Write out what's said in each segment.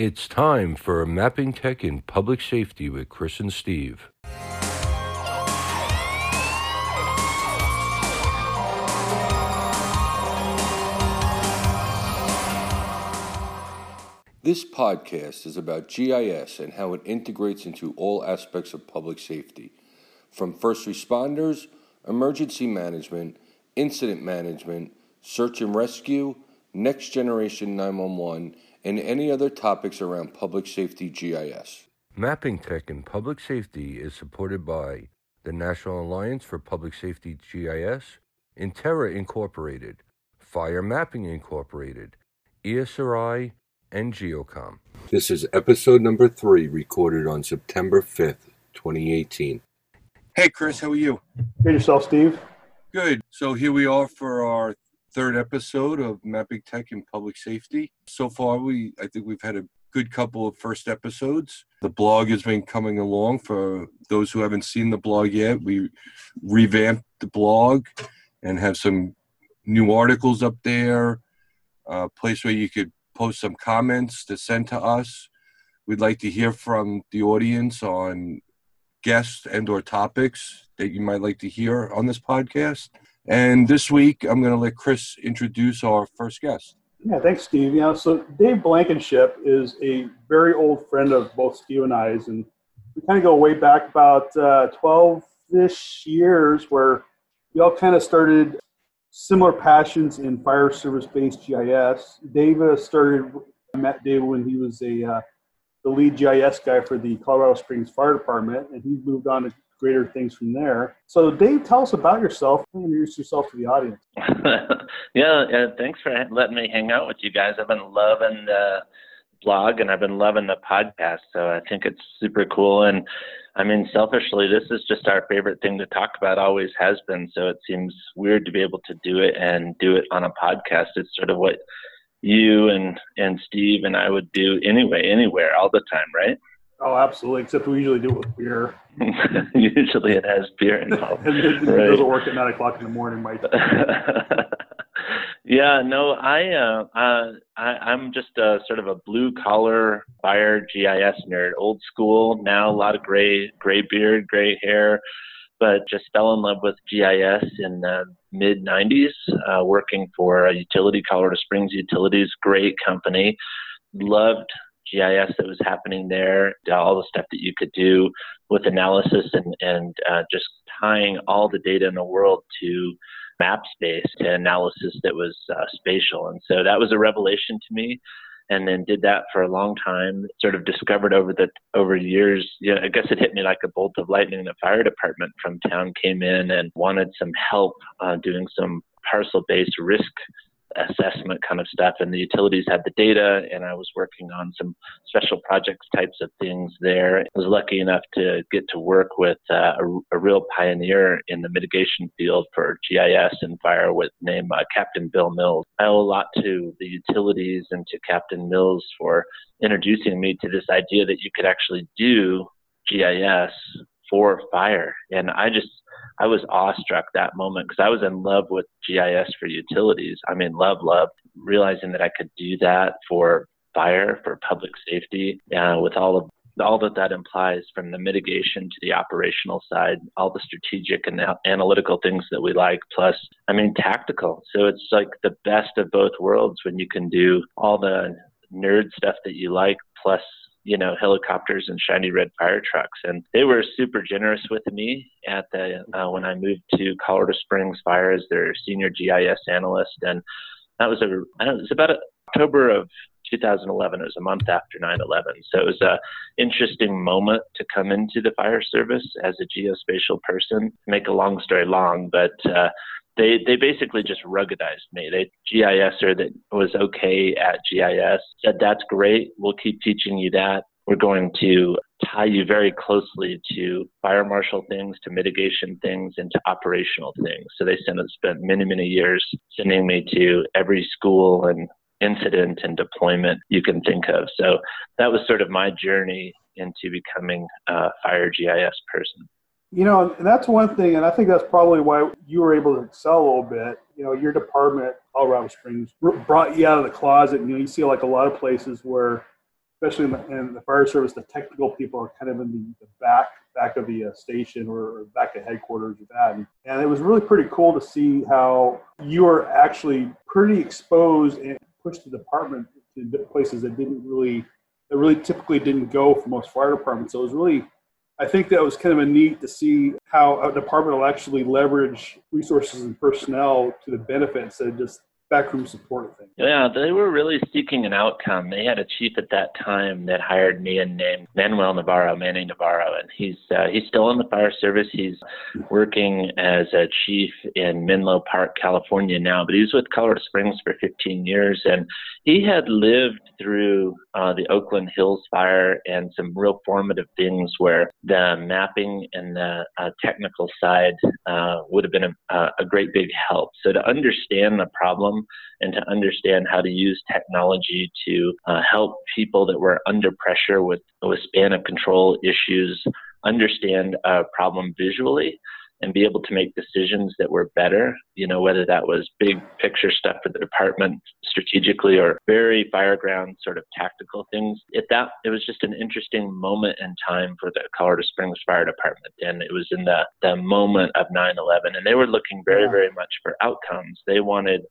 It's time for Mapping Tech in Public Safety with Chris and Steve. This podcast is about GIS and how it integrates into all aspects of public safety, from first responders, emergency management, incident management, search and rescue, next generation 911, and any other topics around public safety GIS. Mapping Tech in Public Safety is supported by the National Alliance for Public Safety GIS, Intterra Incorporated, Fire Mapping Incorporated, ESRI, and GeoComm. This is episode number three, recorded on September 5th, 2018. Hey, Chris, how are you? Good yourself, Steve. Good. So here we are for our third episode of Mapping Tech in Public Safety. So far, we I think we've had a good couple of first episodes. The blog has been coming along. For those who haven't seen the blog yet, we revamped the blog and have some new articles up there. A place where you could post some comments to send to us. We'd like to hear from the audience on guests and or topics that you might like to hear on this podcast. And this week, I'm going to let Chris introduce our first guest. Yeah, thanks, Steve. Yeah, so Dave Blankenship is a very old friend of both Steve and I's, and we kind of go way back about 12 uh, ish years where we all kind of started similar passions in fire service based GIS. Dave started, I met Dave when he was a uh, the lead GIS guy for the Colorado Springs Fire Department, and he moved on to greater things from there. So, Dave, tell us about yourself. Introduce yourself to the audience. yeah, uh, thanks for letting me hang out with you guys. I've been loving the blog and I've been loving the podcast. So I think it's super cool. And I mean, selfishly, this is just our favorite thing to talk about, always has been. So it seems weird to be able to do it and do it on a podcast. It's sort of what you and, and Steve and I would do anyway, anywhere, all the time, right? Oh, absolutely. Except we usually do it with beer. usually it has beer involved. it, it right. doesn't work at nine o'clock in the morning, Mike. yeah, no, I, uh, uh, I, I'm just a sort of a blue collar fire GIS nerd, old school. Now a lot of gray, gray beard, gray hair, but just fell in love with GIS in the mid '90s, uh, working for a utility, Colorado Springs Utilities, great company. Loved GIS that was happening there, all the stuff that you could do with analysis and, and uh, just tying all the data in the world to map space to analysis that was uh, spatial. And so that was a revelation to me. And then did that for a long time. Sort of discovered over the over years. Yeah, I guess it hit me like a bolt of lightning. The fire department from town came in and wanted some help uh, doing some parcel-based risk assessment kind of stuff. And the utilities had the data, and I was working on some special projects types of things there. I was lucky enough to get to work with uh, a, a, real pioneer in the mitigation field for GIS and fire with name uh, Captain Bill Mills. I owe a lot to the utilities and to Captain Mills for introducing me to this idea that you could actually do GIS for fire. And I just I was awestruck that moment because I was in love with GIS for utilities. I mean, love, love, realizing that I could do that for fire, for public safety, uh, with all of all that that implies from the mitigation to the operational side, all the strategic and analytical things that we like, plus, I mean, tactical. So it's like the best of both worlds when you can do all the nerd stuff that you like, plus you know, helicopters and shiny red fire trucks. And they were super generous with me at the uh, when I moved to Colorado Springs Fire as their senior GIS analyst. And that was a I don't know, it was about October of 2011. It was a month after 9/11, so it was a interesting moment to come into the fire service as a geospatial person. Make a long story long, but uh, they they basically just ruggedized me. They GISer that was okay at GIS said that's great. We'll keep teaching you that. We're going to tie you very closely to fire marshal things, to mitigation things, and to operational things. So they sent, spent many, many years sending me to every school and incident and deployment you can think of. So that was sort of my journey into becoming a fire GIS person. You know, and that's one thing, and I think that's probably why you were able to excel a little bit. You know, your department, Colorado Springs, brought you out of the closet. You know, you see like a lot of places where especially in the, in the, fire service, the technical people are kind of in the, the back back of the uh, station or back at headquarters that. And, and, it was really pretty cool to see how you are actually pretty exposed and pushed the department to places that didn't really that really typically didn't go for most fire departments. So it was really I think that was kind of a neat to see how a department will actually leverage resources and personnel to the benefit instead of just backroom support thing. Yeah, they were really seeking an outcome. They had a chief at that time that hired me and named Manuel Navarro, Manny Navarro, and he's uh, he's still in the fire service. He's working as a chief in Menlo Park, California now, but he was with Colorado Springs for 15 years, and he had lived through uh, the Oakland Hills fire and some real formative things where the mapping and the uh, technical side uh, would have been a, a great big help. So to understand the problem and to understand how to use technology to uh, help people that were under pressure with, with span of control issues understand a problem visually and be able to make decisions that were better, you know, whether that was big picture stuff for the department strategically or very fireground sort of tactical things. It that it was just an interesting moment in time for the Colorado Springs Fire Department. And it was in the, the moment of 9 11. And they were looking very, very much for outcomes. They wanted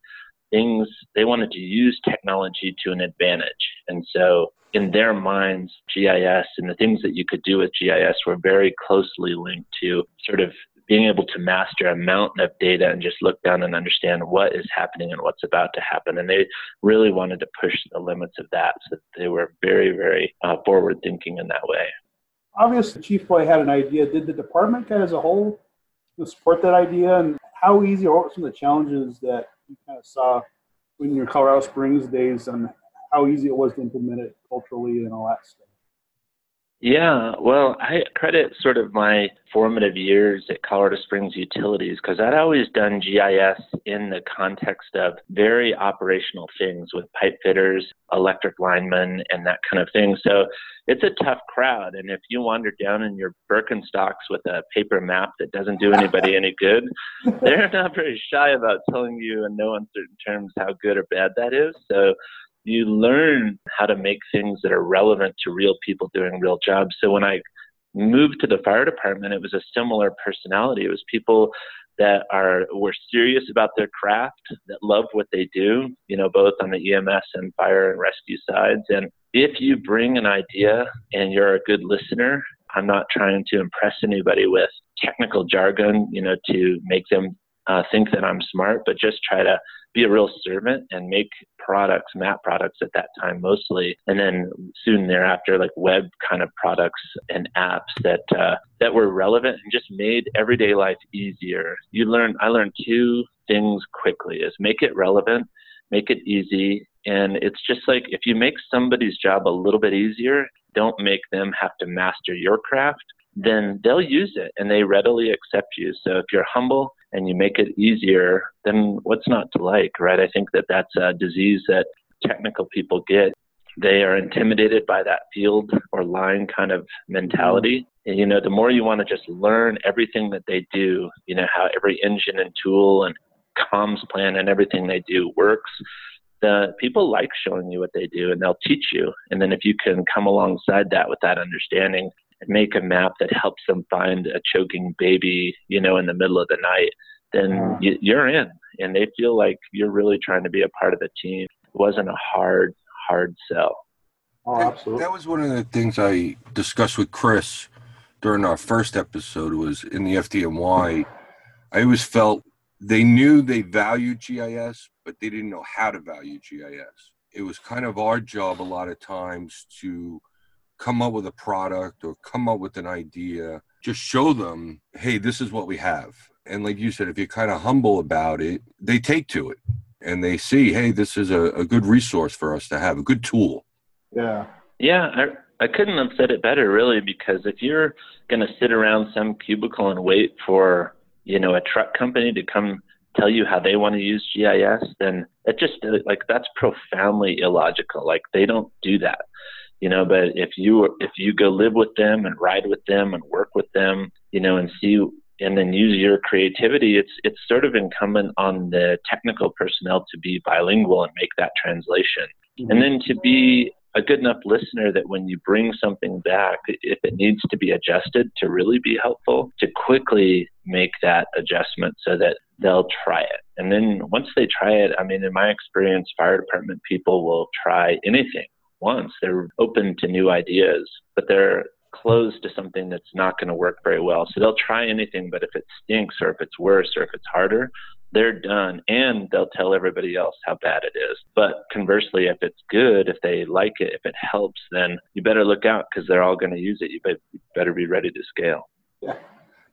things they wanted to use technology to an advantage. And so in their minds, GIS and the things that you could do with GIS were very closely linked to sort of being able to master a mountain of data and just look down and understand what is happening and what's about to happen. And they really wanted to push the limits of that. So they were very, very uh, forward thinking in that way. Obviously, Chief Boy had an idea. Did the department kind of as a whole support that idea? And how easy or what were some of the challenges that you uh, kind of saw in your Colorado Springs days and how easy it was to implement it culturally and all that stuff? Yeah, well, I credit sort of my formative years at Colorado Springs Utilities because I'd always done GIS in the context of very operational things with pipe fitters, electric linemen, and that kind of thing. So it's a tough crowd. And if you wander down in your Birkenstocks with a paper map that doesn't do anybody any good, they're not very shy about telling you in no uncertain terms how good or bad that is. So you learn how to make things that are relevant to real people doing real jobs. So when I moved to the fire department, it was a similar personality. It was people that are were serious about their craft, that love what they do, you know, both on the EMS and fire and rescue sides. And if you bring an idea and you're a good listener, I'm not trying to impress anybody with technical jargon, you know, to make them uh, think that I'm smart, but just try to be a real servant and make products, map products at that time mostly, and then soon thereafter, like web kind of products and apps that uh, that were relevant and just made everyday life easier. You learn, I learned two things quickly: is make it relevant, make it easy, and it's just like if you make somebody's job a little bit easier, don't make them have to master your craft then they'll use it and they readily accept you. So if you're humble and you make it easier, then what's not to like, right? I think that that's a disease that technical people get. They are intimidated by that field or line kind of mentality. And, you know, the more you want to just learn everything that they do, you know, how every engine and tool and comms plan and everything they do works, the people like showing you what they do and they'll teach you. And then if you can come alongside that with that understanding, and make a map that helps them find a choking baby, you know, in the middle of the night, then you, you're in. And they feel like you're really trying to be a part of the team. It wasn't a hard, hard sell. Oh, absolutely. That, that was one of the things I discussed with Chris during our first episode was in the FDNY. I always felt they knew they valued GIS, but they didn't know how to value GIS. It was kind of our job a lot of times to come up with a product or come up with an idea just show them hey this is what we have. And like you said if you're kind of humble about it they take to it and they see hey this is a, a good resource for us to have a good tool. Yeah. Yeah I, I couldn't have said it better really because if you're going to sit around some cubicle and wait for you know a truck company to come tell you how they want to use gis then it just like that's profoundly illogical. Like they don't do that you know but if you if you go live with them and ride with them and work with them you know and see and then use your creativity it's it's sort of incumbent on the technical personnel to be bilingual and make that translation mm-hmm. and then to be a good enough listener that when you bring something back, if it needs to be adjusted to really be helpful, to quickly make that adjustment so that they'll try it. And then once they try it, I mean, in my experience, fire department people will try anything once. They're open to new ideas, but they're closed to something that's not going to work very well. So they'll try anything, but if it stinks or if it's worse or if it's harder, they're done and they'll tell everybody else how bad it is. But conversely, if it's good, if they like it, if it helps, then you better look out because they're all going to use it. You better be ready to scale. Yeah.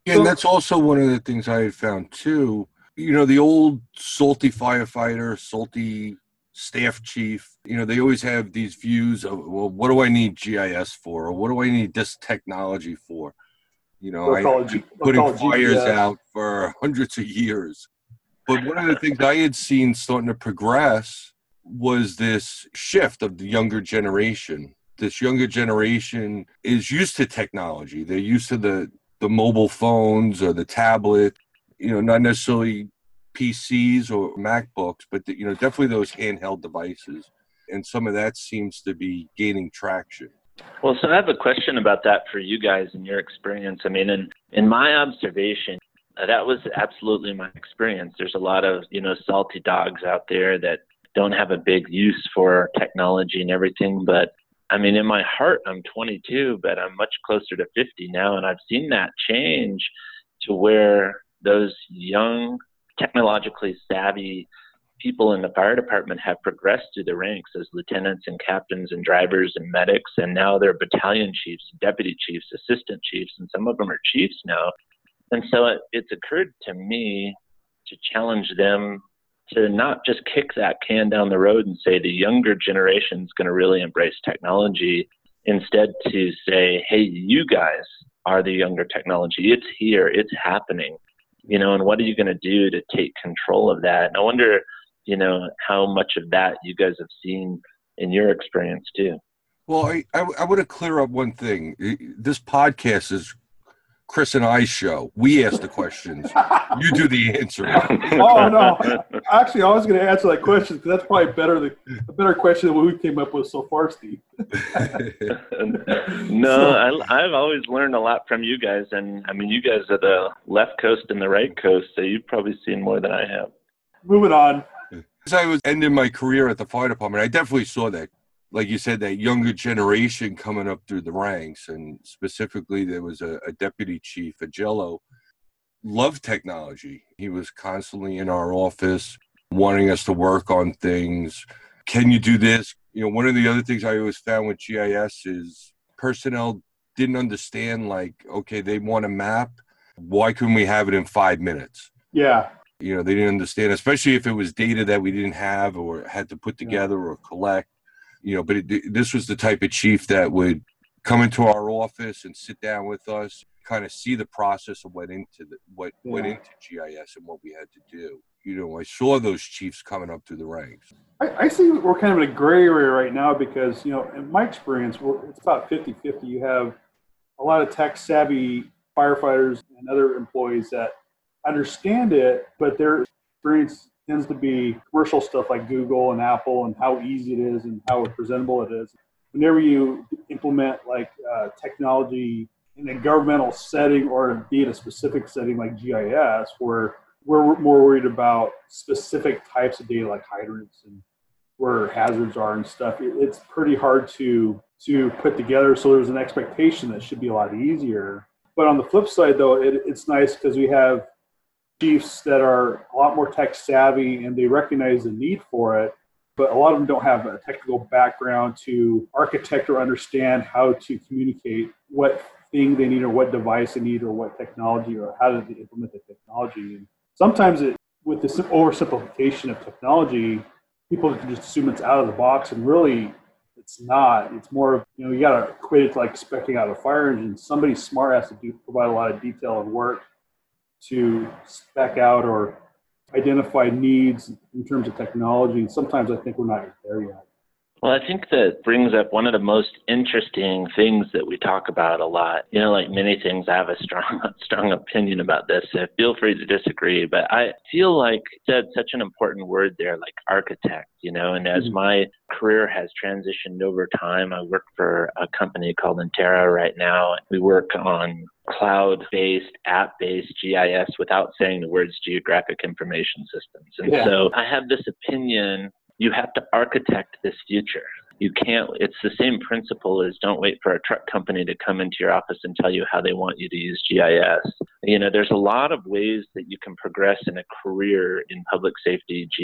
yeah. And that's also one of the things I had found too. You know, the old salty firefighter, salty staff chief, you know, they always have these views of, well, what do I need GIS for? Or what do I need this technology for? You know, I, putting fires out for hundreds of years. But one of the things I had seen starting to progress was this shift of the younger generation. This younger generation is used to technology. They're used to the, the mobile phones or the tablet, you know, not necessarily PCs or MacBooks, but the, you know, definitely those handheld devices. And some of that seems to be gaining traction. Well, so I have a question about that for you guys and your experience. I mean, in, in my observation, that was absolutely my experience. There's a lot of, you know, salty dogs out there that don't have a big use for technology and everything. But I mean, in my heart, I'm 22, but I'm much closer to 50 now. And I've seen that change to where those young technologically savvy people in the fire department have progressed through the ranks as lieutenants and captains and drivers and medics, and now they're battalion chiefs, deputy chiefs, assistant chiefs, and some of them are chiefs now. And so it, it's occurred to me to challenge them to not just kick that can down the road and say the younger generation is going to really embrace technology, instead to say, hey, you guys are the younger technology. It's here, it's happening you know, and what are you going to do to take control of that? And I wonder, you know, how much of that you guys have seen in your experience too. Well, I, I, I want to clear up one thing. This podcast is Chris and I show. We ask the questions. you do the answering. oh no! Actually, I was going to answer that question because that's probably better the a better question than what we came up with so far, Steve. no, so, I, have always learned a lot from you guys, and I mean, you guys are the left coast and the right coast, so you've probably seen more than I have. Moving on. As I was ending my career at the fire department, I definitely saw that like you said, that younger generation coming up through the ranks, and specifically there was a, a deputy chief, a Jello, loved technology. He was constantly in our office, wanting us to work on things. Can you do this? You know, one of the other things I always found with GIS is personnel didn't understand, like, okay, they want a map. Why couldn't we have it in five minutes? Yeah. You know, they didn't understand, especially if it was data that we didn't have or had to put together yeah. or collect you know, but it, this was the type of chief that would come into our office and sit down with us, kind of see the process of what into the, what yeah. went into GIS and what we had to do. You know, I saw those chiefs coming up through the ranks. I, I see we're kind of in a gray area right now because, you know, in my experience, it's about 50 50. You have a lot of tech savvy firefighters and other employees that understand it, but their experience tends to be commercial stuff like Google and Apple and how easy it is and how presentable it is. Whenever you implement like uh, technology in a governmental setting or be in a specific setting like GIS, where we're more worried about specific types of data like hydrants and where hazards are and stuff, it's pretty hard to to put together. So there's an expectation that should be a lot easier. But on the flip side, though, it, it's nice because we have chiefs that are a lot more tech savvy and they recognize the need for it, but a lot of them don't have a technical background to architect or understand how to communicate what thing they need or what device they need or what technology or how do they implement the technology. And sometimes it, with this oversimplification of technology, people can just assume it's out of the box and really it's not. It's more of, you know, you got to equate it to like specking out a fire engine. Somebody smart has to do provide a lot of detail and work to spec out or identify needs in terms of technology. And sometimes I think we're not there yet. Well, I think that brings up one of the most interesting things that we talk about a lot. You know, like many things, I have a strong, strong opinion about this. So feel free to disagree, but I feel like said such an important word there, like architect. You know, and as mm-hmm. my career has transitioned over time, I work for a company called Intterra right now. We work on cloud-based, app-based GIS without saying the words geographic information systems. And yeah. so I have this opinion you have to architect this future. You can't, it's the same principle as don't wait for a truck company to come into your office and tell you how they want you to use GIS. You know, there's a lot of ways that you can progress in a career in public safety GIS.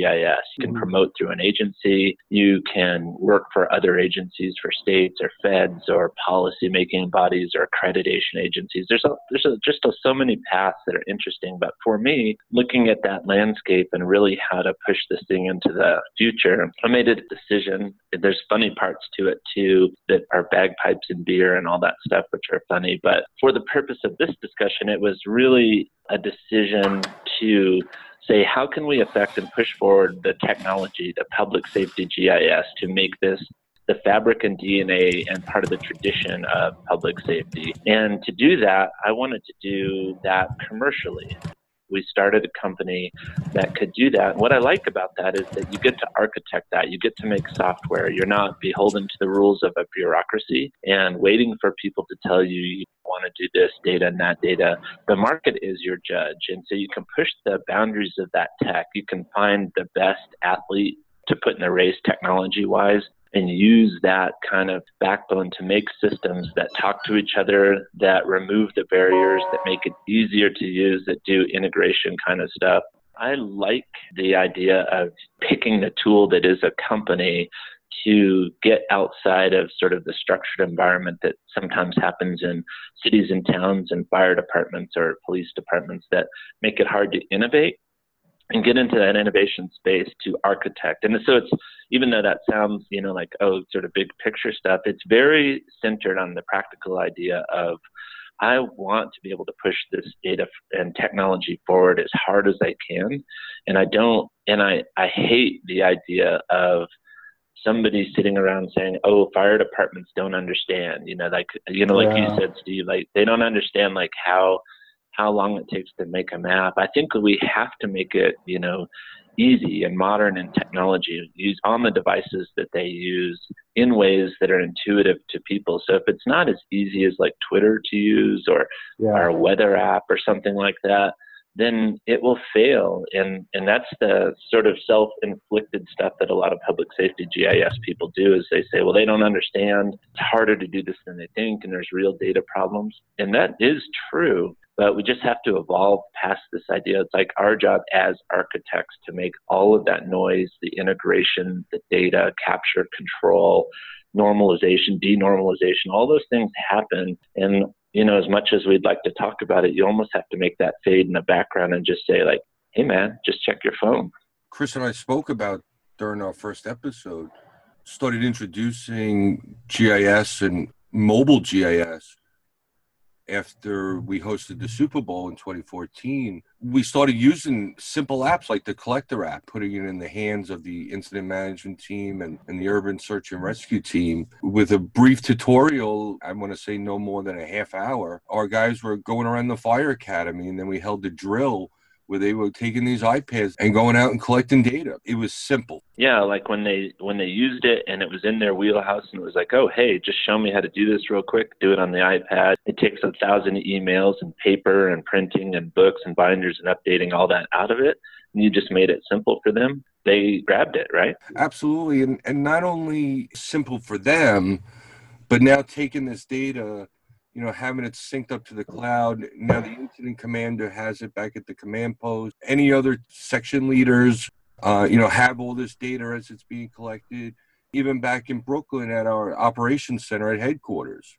You can mm-hmm. promote through an agency, you can work for other agencies, for states or feds or policy making bodies or accreditation agencies. There's, a, there's a, just a, so many paths that are interesting. But for me, looking at that landscape and really how to push this thing into the future, I made a decision. There's fun funny parts to it too that are bagpipes and beer and all that stuff, which are funny. But for the purpose of this discussion, it was really a decision to say how can we affect and push forward the technology, the public safety GIS, to make this the fabric and DNA and part of the tradition of public safety. And to do that, I wanted to do that commercially we started a company that could do that. And what I like about that is that you get to architect that. You get to make software. You're not beholden to the rules of a bureaucracy and waiting for people to tell you you want to do this data and that data. The market is your judge. And so you can push the boundaries of that tech. You can find the best athlete to put in the race technology wise and use that kind of backbone to make systems that talk to each other, that remove the barriers, that make it easier to use, that do integration kind of stuff. I like the idea of picking the tool that is a company to get outside of sort of the structured environment that sometimes happens in cities and towns and fire departments or police departments that make it hard to innovate and get into that innovation space to architect. And so it's even though that sounds, you know, like oh, sort of big picture stuff, it's very centered on the practical idea of I want to be able to push this data and technology forward as hard as I can. And I don't and I, I hate the idea of somebody sitting around saying, "Oh, fire departments don't understand." You know, like you know, like yeah. you said, Steve, like they don't understand like how how long it takes to make a map. I think we have to make it, you know, easy and modern and technology, use on the devices that they use in ways that are intuitive to people. So if it's not as easy as like Twitter to use or yeah. our weather app or something like that, then it will fail. And and that's the sort of self-inflicted stuff that a lot of public safety GIS people do is they say, well, they don't understand. It's harder to do this than they think, and there's real data problems. And that is true. But we just have to evolve past this idea. It's like our job as architects to make all of that noise, the integration, the data capture, control, normalization, denormalization, all those things happen. And, you know, as much as we'd like to talk about it, you almost have to make that fade in the background and just say, like, hey, man, just check your phone. Chris and I spoke about during our first episode, started introducing GIS and mobile GIS after we hosted the Super Bowl in 2014, we started using simple apps like the Collector app, putting it in the hands of the incident management team and, and the urban search and rescue team. With a brief tutorial, I want to say no more than a half hour, our guys were going around the fire academy and then we held a drill where they were taking these iPads and going out and collecting data. It was simple. Yeah, like when they when they used it and it was in their wheelhouse and it was like, oh hey, just show me how to do this real quick. Do it on the iPad. It takes a thousand emails and paper and printing and books and binders and updating all that out of it. And you just made it simple for them. They grabbed it, right? Absolutely, and and not only simple for them, but now taking this data you know, having it synced up to the cloud. Now the incident commander has it back at the command post. Any other section leaders, uh, you know, have all this data as it's being collected. Even back in Brooklyn at our operations center at headquarters.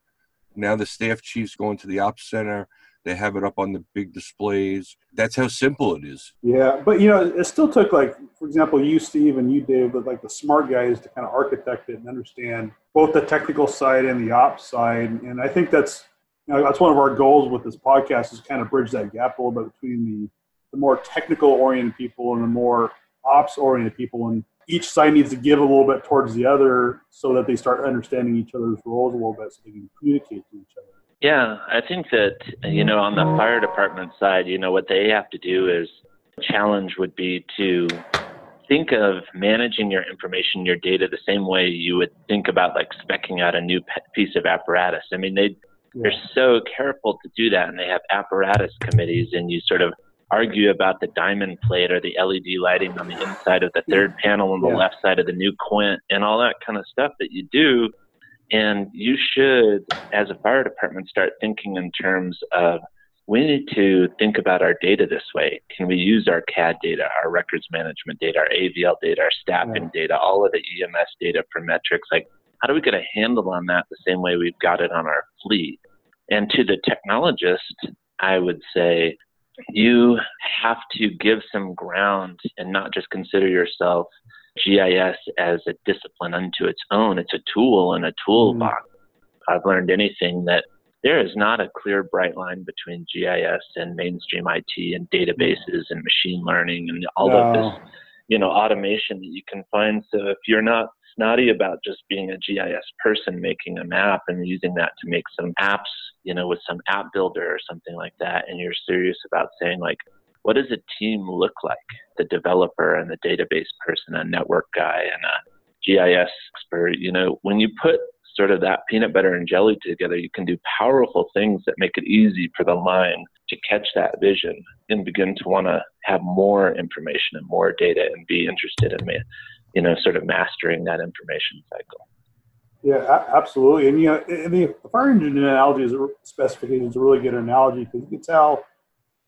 Now the staff chiefs going to the ops center. They have it up on the big displays. That's how simple it is. Yeah, but you know, it still took like, for example, you, Steve, and you, Dave, but like the smart guys to kind of architect it and understand both the technical side and the ops side. And I think that's you know, that's one of our goals with this podcast is kind of bridge that gap a little bit between the the more technical oriented people and the more ops oriented people. And each side needs to give a little bit towards the other so that they start understanding each other's roles a little bit so they can communicate to each other. Yeah, I think that, you know, on the fire department side, you know, what they have to do is challenge would be to think of managing your information, your data, the same way you would think about like specking out a new piece of apparatus. I mean, they they're so careful to do that, and they have apparatus committees, and you sort of argue about the diamond plate or the LED lighting on the inside of the third panel on the yeah. left side of the new Quint, and all that kind of stuff that you do. And you should, as a fire department, start thinking in terms of we need to think about our data this way. Can we use our CAD data, our records management data, our AVL data, our staffing right. data, all of the EMS data for metrics? Like, how do we get a handle on that the same way we've got it on our fleet? And to the technologist, I would say you have to give some ground and not just consider yourself GIS as a discipline unto its own. It's a tool and a toolbox. Mm-hmm. I've learned anything that there is not a clear, bright line between GIS and mainstream IT and databases and machine learning and all no. of this, you know, automation that you can find. So if you're not snotty about just being a GIS person making a map and using that to make some apps, you know, with some app builder or something like that, and you're serious about saying like, what does a team look like? The developer and the database person, a network guy and a GIS expert. You know, when you put sort of that peanut butter and jelly together, you can do powerful things that make it easy for the line to catch that vision and begin to want to have more information and more data and be interested in, you know, sort of mastering that information cycle. Yeah, absolutely. And you know, the fire engine analogy is a, specification is a really good analogy because you can tell,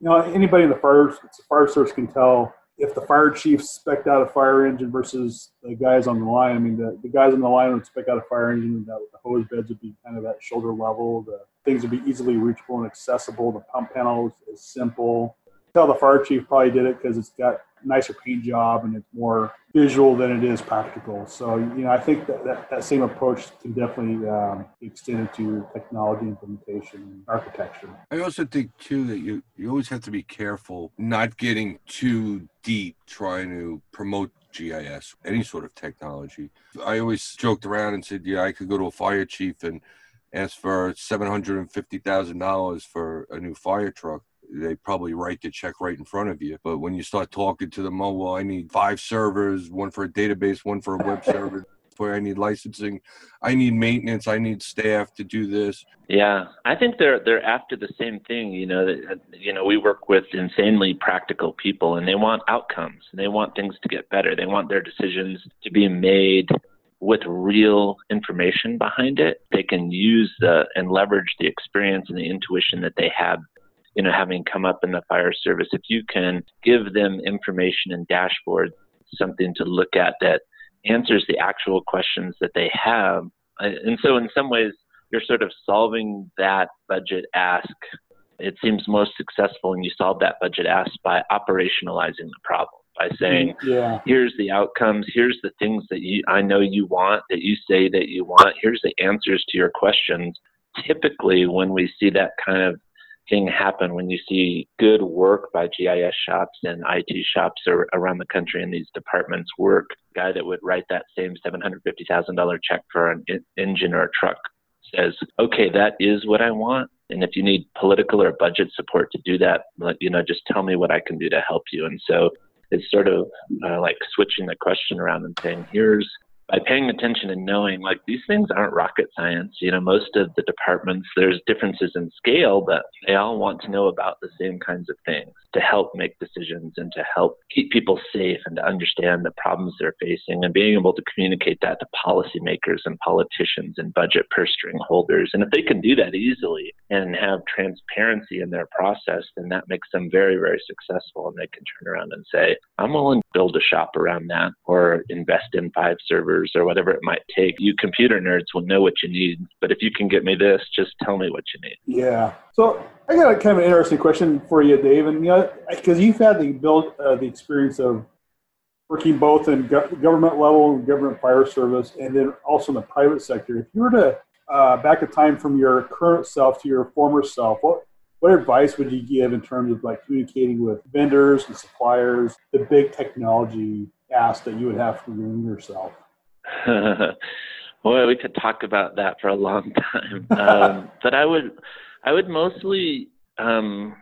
you know, anybody in the fire fire service can tell if the fire chief spec out a fire engine versus the guys on the line, I mean, the, the guys on the line would spec out a fire engine, the, the hose beds would be kind of at shoulder level, the things would be easily reachable and accessible, the pump panel is, is simple. Tell the fire chief probably did it because it's got nicer paint job and it's more visual than it is practical. So, you know, I think that that, that same approach can definitely um, be extended to technology implementation and architecture. I also think, too, that you, you always have to be careful not getting too deep trying to promote GIS, any sort of technology. I always joked around and said, yeah, I could go to a fire chief and ask for $750,000 for a new fire truck they probably write the check right in front of you. But when you start talking to them, oh, well, I need five servers, one for a database, one for a web server. For I need licensing, I need maintenance, I need staff to do this. Yeah, I think they're they're after the same thing. You know, that, uh, you know, we work with insanely practical people, and they want outcomes, and they want things to get better. They want their decisions to be made with real information behind it. They can use the and leverage the experience and the intuition that they have you know, having come up in the fire service, if you can give them information and dashboards, something to look at that answers the actual questions that they have. And so, in some ways, you're sort of solving that budget ask. It seems most successful when you solve that budget ask by operationalizing the problem by saying, mm-hmm. yeah. here's the outcomes, here's the things that you I know you want, that you say that you want, here's the answers to your questions. Typically, when we see that kind of thing happen when you see good work by GIS shops and IT shops around the country in these departments work. Guy that would write that same $750,000 check for an engine or a truck says, okay, that is what I want. And if you need political or budget support to do that, you know, just tell me what I can do to help you. And so it's sort of uh, like switching the question around and saying, here's by paying attention and knowing like these things aren't rocket science. You know most of the departments there's differences in scale but they all want to know about the same kinds of things to help make decisions and to help keep people safe and to understand the problems they're facing and being able to communicate that to policymakers and politicians and budget purse string holders. And if they can do that easily and have transparency in their process then that makes them very very successful and they can turn around and say i'm willing to build a shop around that or invest in five servers or whatever it might take. You computer nerds will know what you need, but if you can get me this, just tell me what you need. Yeah. So I got a kind of an interesting question for you, Dave, and you know, because you've had the build uh, the experience of working both in go- government level, government fire service, and then also in the private sector. If you were to uh, back a time from your current self to your former self, what what advice would you give in terms of like communicating with vendors and suppliers, the big technology ask that you would have for yourself? Boy, we could talk about that for a long time. Um, but I would, I would mostly um,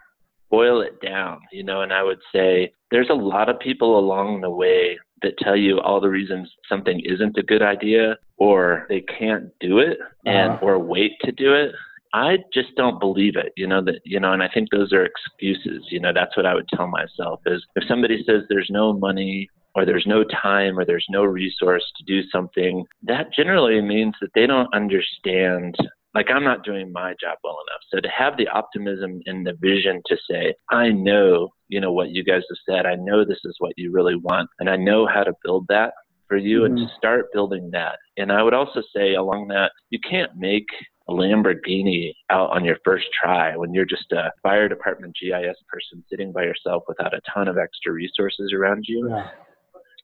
boil it down, you know, and I would say there's a lot of people along the way that tell you all the reasons something isn't a good idea or they can't do it and uh-huh. or wait to do it. I just don't believe it, you know, that, you know, and I think those are excuses. You know, that's what I would tell myself is if somebody says there's no money or there's no time or there's no resource to do something, that generally means that they don't understand like I'm not doing my job well enough. So to have the optimism and the vision to say, I know, you know, what you guys have said, I know this is what you really want, and I know how to build that for you mm-hmm. and to start building that. And I would also say along that, you can't make a Lamborghini out on your first try when you're just a fire department GIS person sitting by yourself without a ton of extra resources around you. Yeah.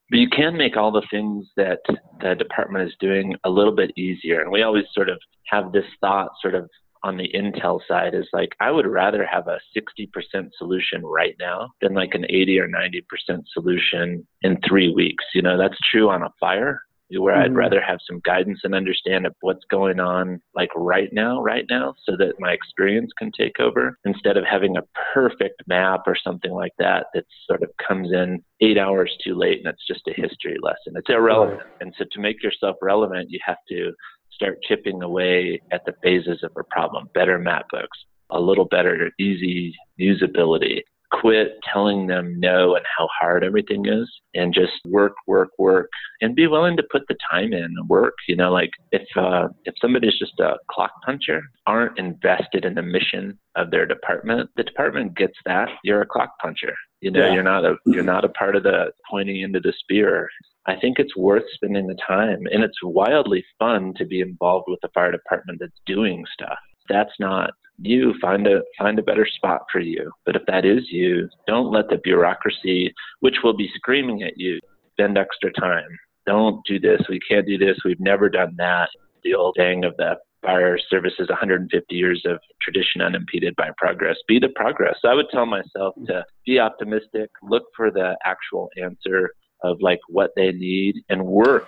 But you can make all the things that the department is doing a little bit easier. And we always sort of have this thought sort of on the Intel side is like, I would rather have a 60% solution right now than like an 80 or 90% solution in three weeks. You know, that's true on a fire where mm-hmm. I'd rather have some guidance and understand of what's going on like right now, right now, so that my experience can take over instead of having a perfect map or something like that that sort of comes in eight hours too late and it's just a history lesson. It's irrelevant. Right. And so to make yourself relevant, you have to start chipping away at the phases of a problem. Better map books, a little better easy usability, quit telling them no and how hard everything is and just work work work and be willing to put the time in and work you know like if uh if somebody's just a clock puncher aren't invested in the mission of their department the department gets that you're a clock puncher you know yeah. you're not a you're not a part of the pointing into the spear I think it's worth spending the time and it's wildly fun to be involved with a fire department that's doing stuff. That's not you find a find a better spot for you. But if that is you, don't let the bureaucracy, which will be screaming at you, spend extra time. Don't do this. We can't do this. We've never done that. The old saying of the fire services 150 years of tradition unimpeded by progress. Be the progress. I would tell myself to be optimistic, look for the actual answer of like what they need and work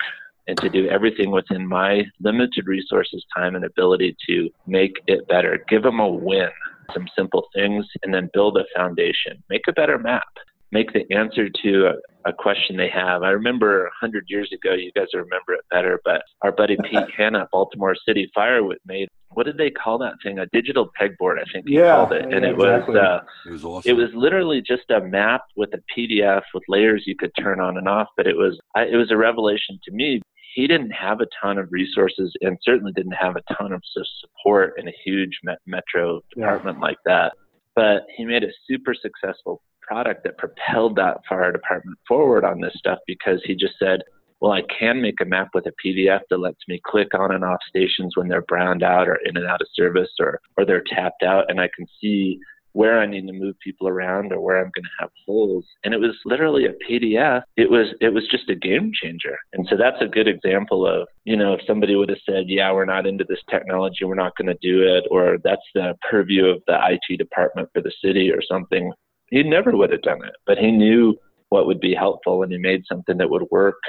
and to do everything within my limited resources, time, and ability to make it better. Give them a win, some simple things, and then build a foundation. Make a better map. Make the answer to a, a question they have. I remember 100 years ago, you guys remember it better, but our buddy Pete Hanna, Baltimore City Fire, made what did they call that thing? A digital pegboard, I think he yeah, called it. And yeah, it was uh, it was awesome. It was literally just a map with a PDF with layers you could turn on and off. But it was I, it was a revelation to me he didn't have a ton of resources and certainly didn't have a ton of support in a huge metro department yeah. like that. But he made a super successful product that propelled that fire department forward on this stuff because he just said, well, I can make a map with a PDF that lets me click on and off stations when they're browned out or in and out of service or, or they're tapped out, and I can see where I need to move people around or where I'm going to have holes. And it was literally a PDF. It was it was just a game changer. And so that's a good example of, you know, if somebody would have said, "Yeah, we're not into this technology, we're not going to do it," or that's the purview of the IT department for the city or something, he never would have done it. But he knew what would be helpful and he made something that would work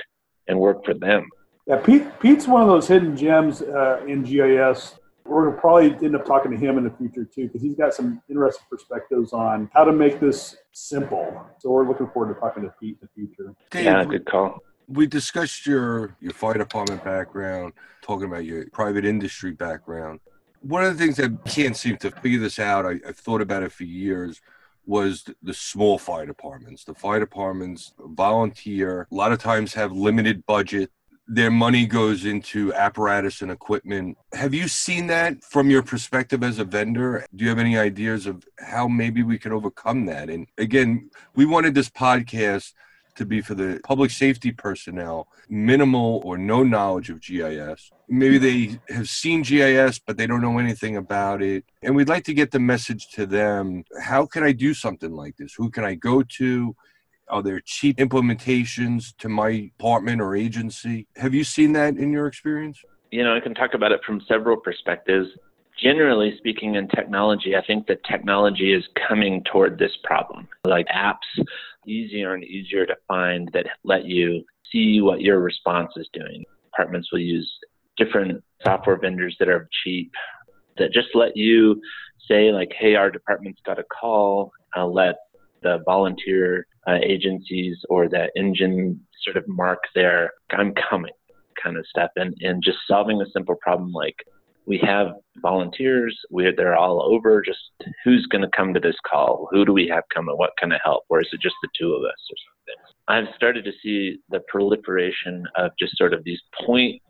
and work for them. Yeah, Pete, Pete's one of those hidden gems uh, in GIS we're going to probably end up talking to him in the future too, because he's got some interesting perspectives on how to make this simple. So we're looking forward to talking to Pete in the future. Dave, yeah, good call. We discussed your your fire department background, talking about your private industry background. One of the things that can't seem to figure this out, I, I've thought about it for years, was the small fire departments. The fire departments volunteer, a lot of times have limited budget their money goes into apparatus and equipment. Have you seen that from your perspective as a vendor? Do you have any ideas of how maybe we could overcome that? And again, we wanted this podcast to be for the public safety personnel, minimal or no knowledge of GIS. Maybe they have seen GIS, but they don't know anything about it. And we'd like to get the message to them how can I do something like this? Who can I go to? Are there cheap implementations to my department or agency? Have you seen that in your experience? You know, I can talk about it from several perspectives. Generally speaking, in technology, I think that technology is coming toward this problem. Like apps easier and easier to find that let you see what your response is doing. Departments will use different software vendors that are cheap that just let you say like, hey, our department's got a call. I'll let the volunteer uh, agencies or the engine sort of mark their I'm coming kind of stuff and, and just solving a simple problem. Like we have volunteers we they're all over just who's going to come to this call? Who do we have coming? What kind of help? Or is it just the two of us or something? I've started to see the proliferation of just sort of these point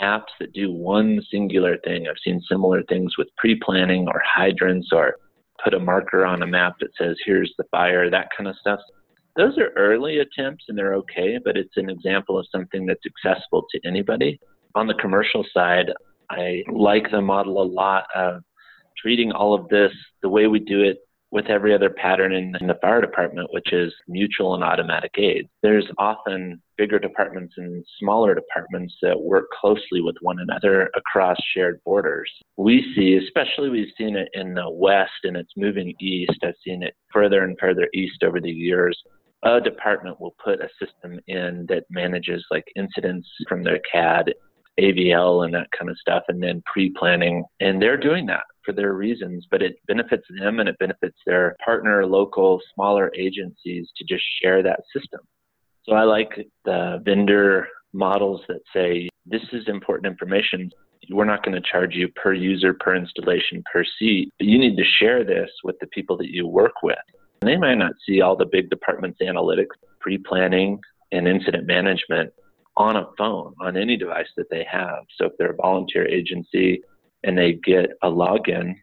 apps that do one singular thing. I've seen similar things with pre-planning or hydrants or put a marker on a map that says here's the fire that kind of stuff those are early attempts and they're okay, but it's an example of something that's accessible to anybody. On the commercial side, I like the model a lot of treating all of this the way we do it with every other pattern in, in, the fire department, which is mutual and automatic aid. There's often bigger departments and smaller departments that work closely with one another across shared borders. We see, especially we've seen it in the West and it's moving east. I've seen it further and further east over the years a department will put a system in that manages like incidents from their CAD, AVL, and that kind of stuff, and then pre planning. And they're doing that for their reasons, but it benefits them and it benefits their partner, local, smaller agencies to just share that system. So I like the vendor models that say, this is important information. We're not going to charge you per user, per installation, per seat, but you need to share this with the people that you work with. They might not see all the big departments analytics, pre planning, and incident management on a phone, on any device that they have. So if they're a volunteer agency and they get a login,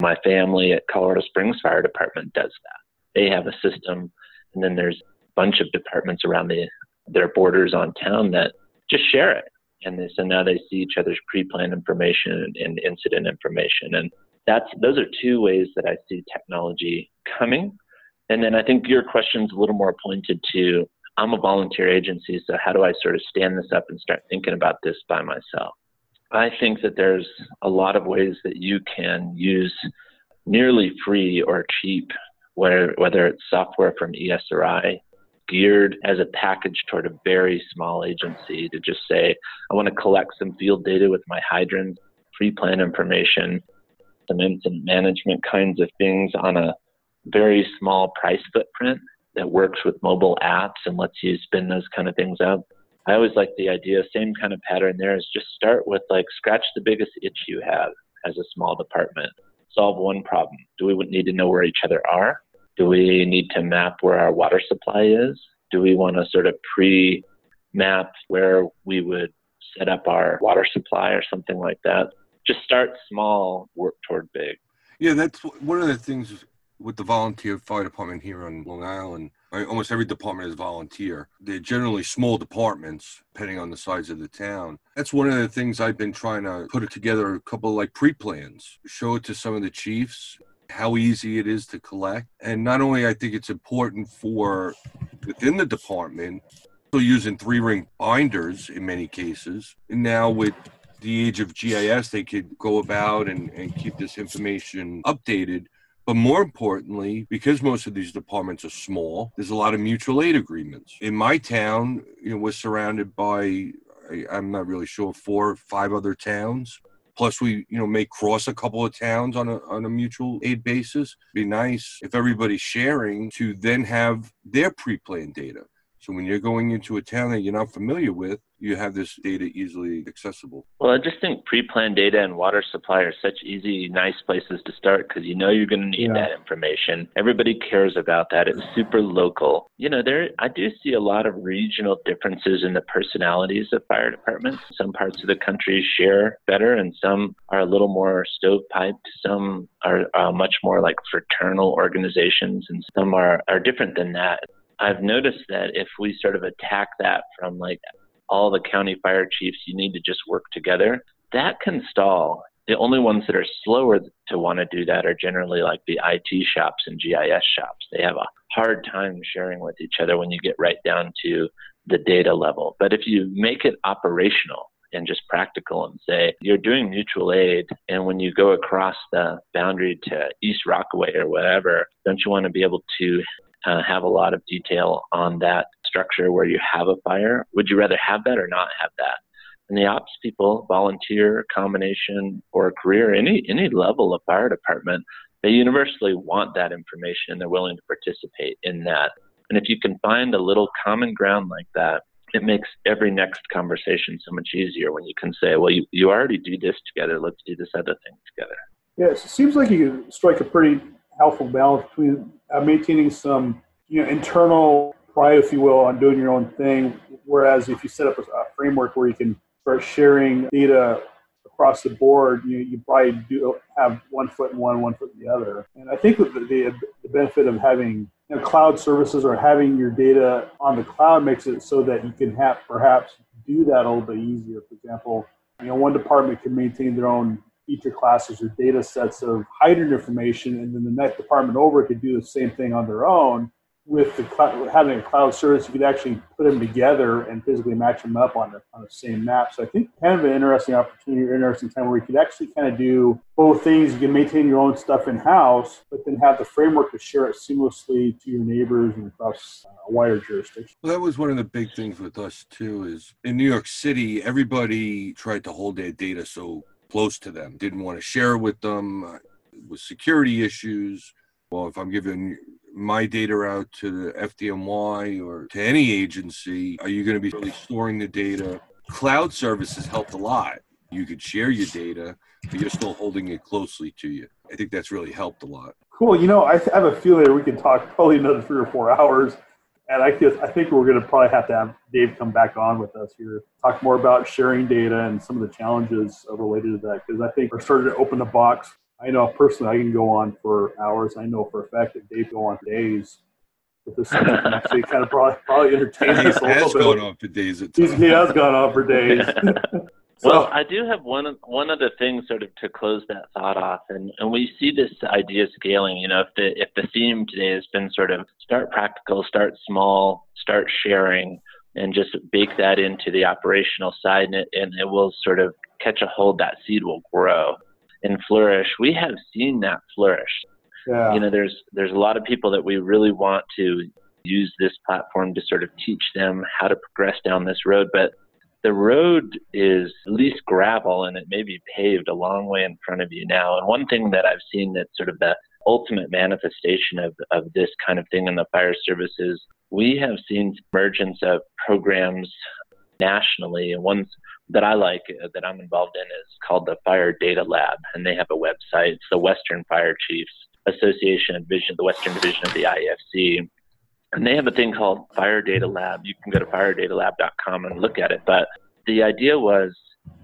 my family at Colorado Springs Fire Department does that. They have a system, and then there's a bunch of departments around the, their borders on town that just share it. And they, so now they see each other's pre-planned information and, and incident information. And that's those are two ways that I see technology coming and then I think your question's a little more pointed to I'm a volunteer agency, so how do I sort of stand this up and start thinking about this by myself? I think that there's a lot of ways that you can use nearly free or cheap, where, whether it's software from ESRI, geared as a package toward a very small agency to just say, I want to collect some field data with my hydrants, pre plan information, some incident management kinds of things on a very small price footprint that works with mobile apps and lets you spin those kind of things up. I always like the idea, same kind of pattern there is just start with like scratch the biggest itch you have as a small department. Solve one problem. Do we need to know where each other are? Do we need to map where our water supply is? Do we want to sort of pre map where we would set up our water supply or something like that? Just start small, work toward big. Yeah, that's one of the things with the volunteer fire department here on Long Island, almost every department is volunteer. They're generally small departments, depending on the size of the town. That's one of the things I've been trying to put it together a couple like pre plans, show it to some of the chiefs, how easy it is to collect. And not only I think it's important for within the department, still using three ring binders in many cases. And now with the age of GIS, they could go about and, and keep this information updated but more importantly, because most of these departments are small, there's a lot of mutual aid agreements. In my town, you know, we're surrounded by I'm not really sure four or five other towns. Plus, we you know may cross a couple of towns on a on a mutual aid basis. Be nice if everybody's sharing to then have their pre-planned data. So when you're going into a town that you're not familiar with, you have this data easily accessible. Well, I just think pre-planned data and water supply are such easy, nice places to start because you know you're going to need yeah. that information. Everybody cares about that. It's super local. You know, there I do see a lot of regional differences in the personalities of fire departments. Some parts of the country share better, and some are a little more stovepiped. Some are uh, much more like fraternal organizations, and some are are different than that. I've noticed that if we sort of attack that from like all the county fire chiefs, you need to just work together, that can stall. The only ones that are slower to want to do that are generally like the IT shops and GIS shops. They have a hard time sharing with each other when you get right down to the data level. But if you make it operational, and just practical and say you're doing mutual aid and when you go across the boundary to east rockaway or whatever don't you want to be able to uh, have a lot of detail on that structure where you have a fire. Would you rather have that or not have that? And the ops people, volunteer, combination, or career, any any level of fire department, they universally want that information they're willing to participate in that. And if you can find a little common ground like that, it makes every next conversation so much easier when you can say, well, you, you already do this together. Let's do this other thing together. Yes, it seems like you strike a pretty helpful balance between uh, maintaining some you know, internal pride, if you will, on doing your own thing. Whereas if you set up a, a framework where you can start sharing data across the board, you, you probably do have one foot in one, one foot in the other. And I think the, the, the benefit of having you know, cloud services or having your data on the cloud makes it so that you can have perhaps do that a little bit easier. For example, you know, one department can maintain their own feature classes or data sets of hydrant information, and then the next department over could do the same thing on their own with the cloud, having a cloud service, you could actually put them together and physically match them up on the, on the same map. So I think kind of an interesting opportunity or interesting time where you could actually kind of do both things. You can maintain your own stuff in house, but then have the framework to share it seamlessly to your neighbors and across uh, a wider jurisdiction. Well, that was one of the big things with us too. Is in New York City, everybody tried to hold their data so close to them, didn't want to share with them. Uh, with security issues. Well, if I'm giving my data out to the FDNY or to any agency? Are you going to be really storing the data? Cloud services helped a lot. You could share your data, but you're still holding it closely to you. I think that's really helped a lot. Cool. You know, I have a feeling we can talk probably another three or four hours. And I guess I think we're going to probably have to have Dave come back on with us here, talk more about sharing data and some of the challenges related to that. Because I think we're starting to open the box I know personally I can go on for hours. I know for a fact that Dave go on for days. But this actually kind of probably, probably entertain us a little bit. He's gone on for days. At he has gone on for days. well, I do have one one other thing sort of to close that thought off, and, and we see this idea scaling. You know, if the if the theme today has been sort of start practical, start small, start sharing, and just bake that into the operational side, and it, and it will sort of catch a hold. That seed will grow and flourish, we have seen that flourish. Yeah. You know, there's there's a lot of people that we really want to use this platform to sort of teach them how to progress down this road, but the road is at least gravel and it may be paved a long way in front of you now. And one thing that I've seen that's sort of the ultimate manifestation of, of this kind of thing in the fire services, we have seen emergence of programs nationally and one that I like uh, that I'm involved in is called the Fire Data Lab, and they have a website. It's the Western Fire Chiefs Association of Division, the Western Division of the IFC, and they have a thing called Fire Data Lab. You can go to firedatalab.com and look at it. But the idea was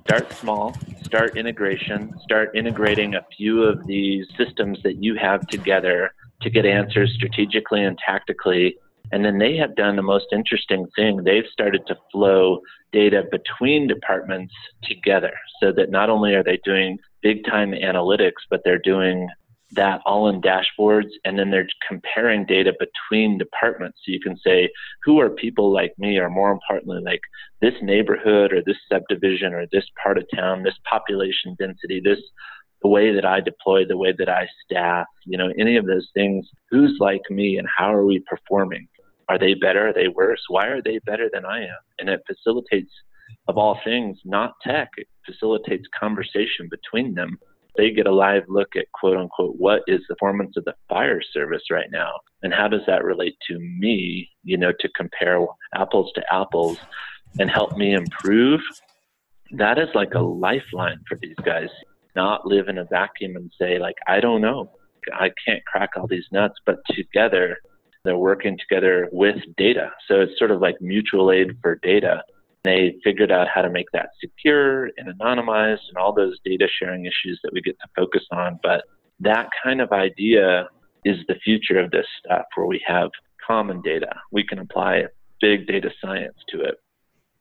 start small, start integration, start integrating a few of these systems that you have together to get answers strategically and tactically and then they have done the most interesting thing. They've started to flow data between departments together so that not only are they doing big time analytics, but they're doing that all in dashboards and then they're comparing data between departments so you can say who are people like me or more importantly like this neighborhood or this subdivision or this part of town this population density this the way that I deploy, the way that I staff, you know, any of those things, who's like me and how are we performing? Are they better? Are they worse? Why are they better than I am? And it facilitates, of all things, not tech, it facilitates conversation between them. They get a live look at quote unquote what is the performance of the fire service right now and how does that relate to me, you know, to compare apples to apples and help me improve. That is like a lifeline for these guys. Not live in a vacuum and say, like, I don't know. I can't crack all these nuts, but together they're working together with data. So it's sort of like mutual aid for data. They figured out how to make that secure and anonymized and all those data sharing issues that we get to focus on. But that kind of idea is the future of this stuff where we have common data. We can apply big data science to it.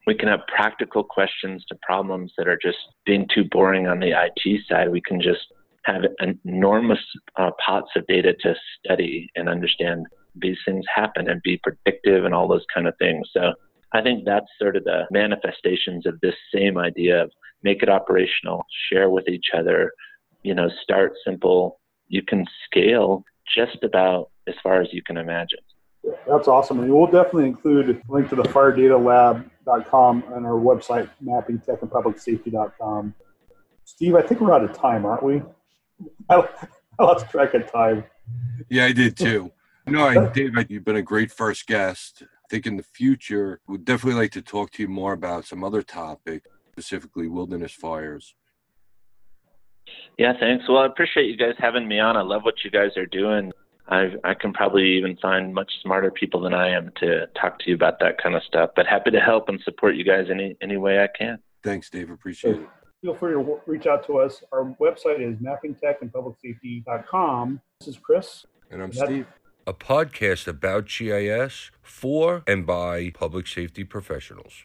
We can have practical questions to problems that are just being too boring on the IT side. We can just have enormous uh, pots of data to study and understand these things happen and be predictive and all those kind of things. So I think that's sort of the manifestations of this same idea of make it operational, share with each other, you know, start simple. You can scale just about as far as you can imagine. That's awesome. And we'll definitely include a link to the firedatalab.com and our website, mappingtechandpublicsafety.com. Steve, I think we're out of time, aren't we? I, lost track of time. Yeah, I did too. No, I, Dave, you've been a great first guest. I think in the future, we'd definitely like to talk to you more about some other topic, specifically wilderness fires. Yeah, thanks. Well, I appreciate you guys having me on. I love what you guys are doing. I I can probably even find much smarter people than I am to talk to you about that kind of stuff. But happy to help and support you guys any any way I can. Thanks, Dave. Appreciate it. Feel free to reach out to us. Our website is mappingtechandpublicsafety.com. This is Chris. And I'm Steve. A podcast about GIS for and by public safety professionals.